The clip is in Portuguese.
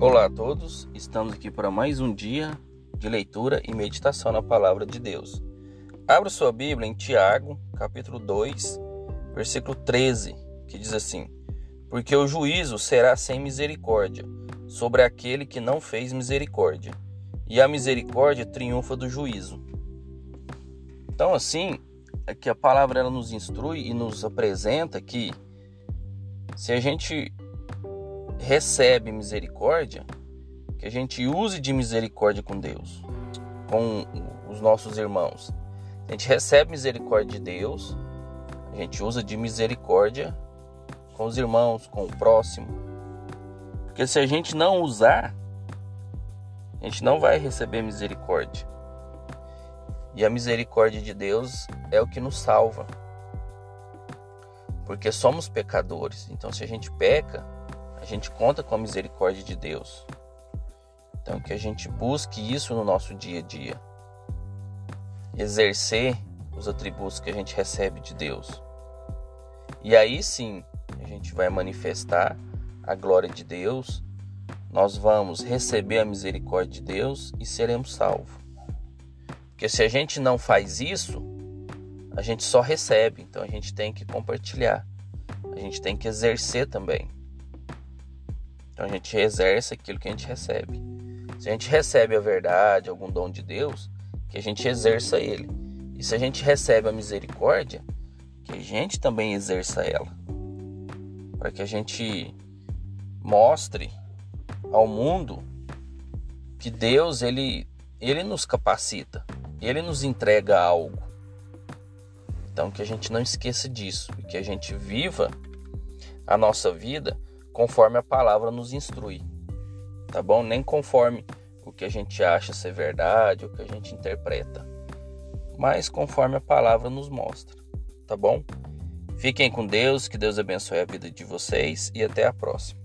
Olá a todos, estamos aqui para mais um dia de leitura e meditação na palavra de Deus. Abra sua Bíblia em Tiago, capítulo 2, versículo 13, que diz assim: Porque o juízo será sem misericórdia sobre aquele que não fez misericórdia, e a misericórdia triunfa do juízo. Então, assim, é que a palavra ela nos instrui e nos apresenta que se a gente recebe misericórdia, que a gente use de misericórdia com Deus, com os nossos irmãos. A gente recebe misericórdia de Deus, a gente usa de misericórdia com os irmãos, com o próximo. Porque se a gente não usar, a gente não vai receber misericórdia. E a misericórdia de Deus é o que nos salva. Porque somos pecadores. Então, se a gente peca, a gente conta com a misericórdia de Deus. Então, que a gente busque isso no nosso dia a dia. Exercer os atributos que a gente recebe de Deus. E aí sim, a gente vai manifestar a glória de Deus, nós vamos receber a misericórdia de Deus e seremos salvos. Porque se a gente não faz isso, a gente só recebe, então a gente tem que compartilhar. A gente tem que exercer também. Então a gente exerce aquilo que a gente recebe. Se a gente recebe a verdade, algum dom de Deus, que a gente exerça ele. E se a gente recebe a misericórdia, que a gente também exerça ela. Para que a gente mostre ao mundo que Deus ele ele nos capacita, ele nos entrega algo. Então que a gente não esqueça disso e que a gente viva a nossa vida conforme a palavra nos instrui, tá bom? Nem conforme o que a gente acha ser verdade, o que a gente interpreta, mas conforme a palavra nos mostra, tá bom? Fiquem com Deus, que Deus abençoe a vida de vocês e até a próxima.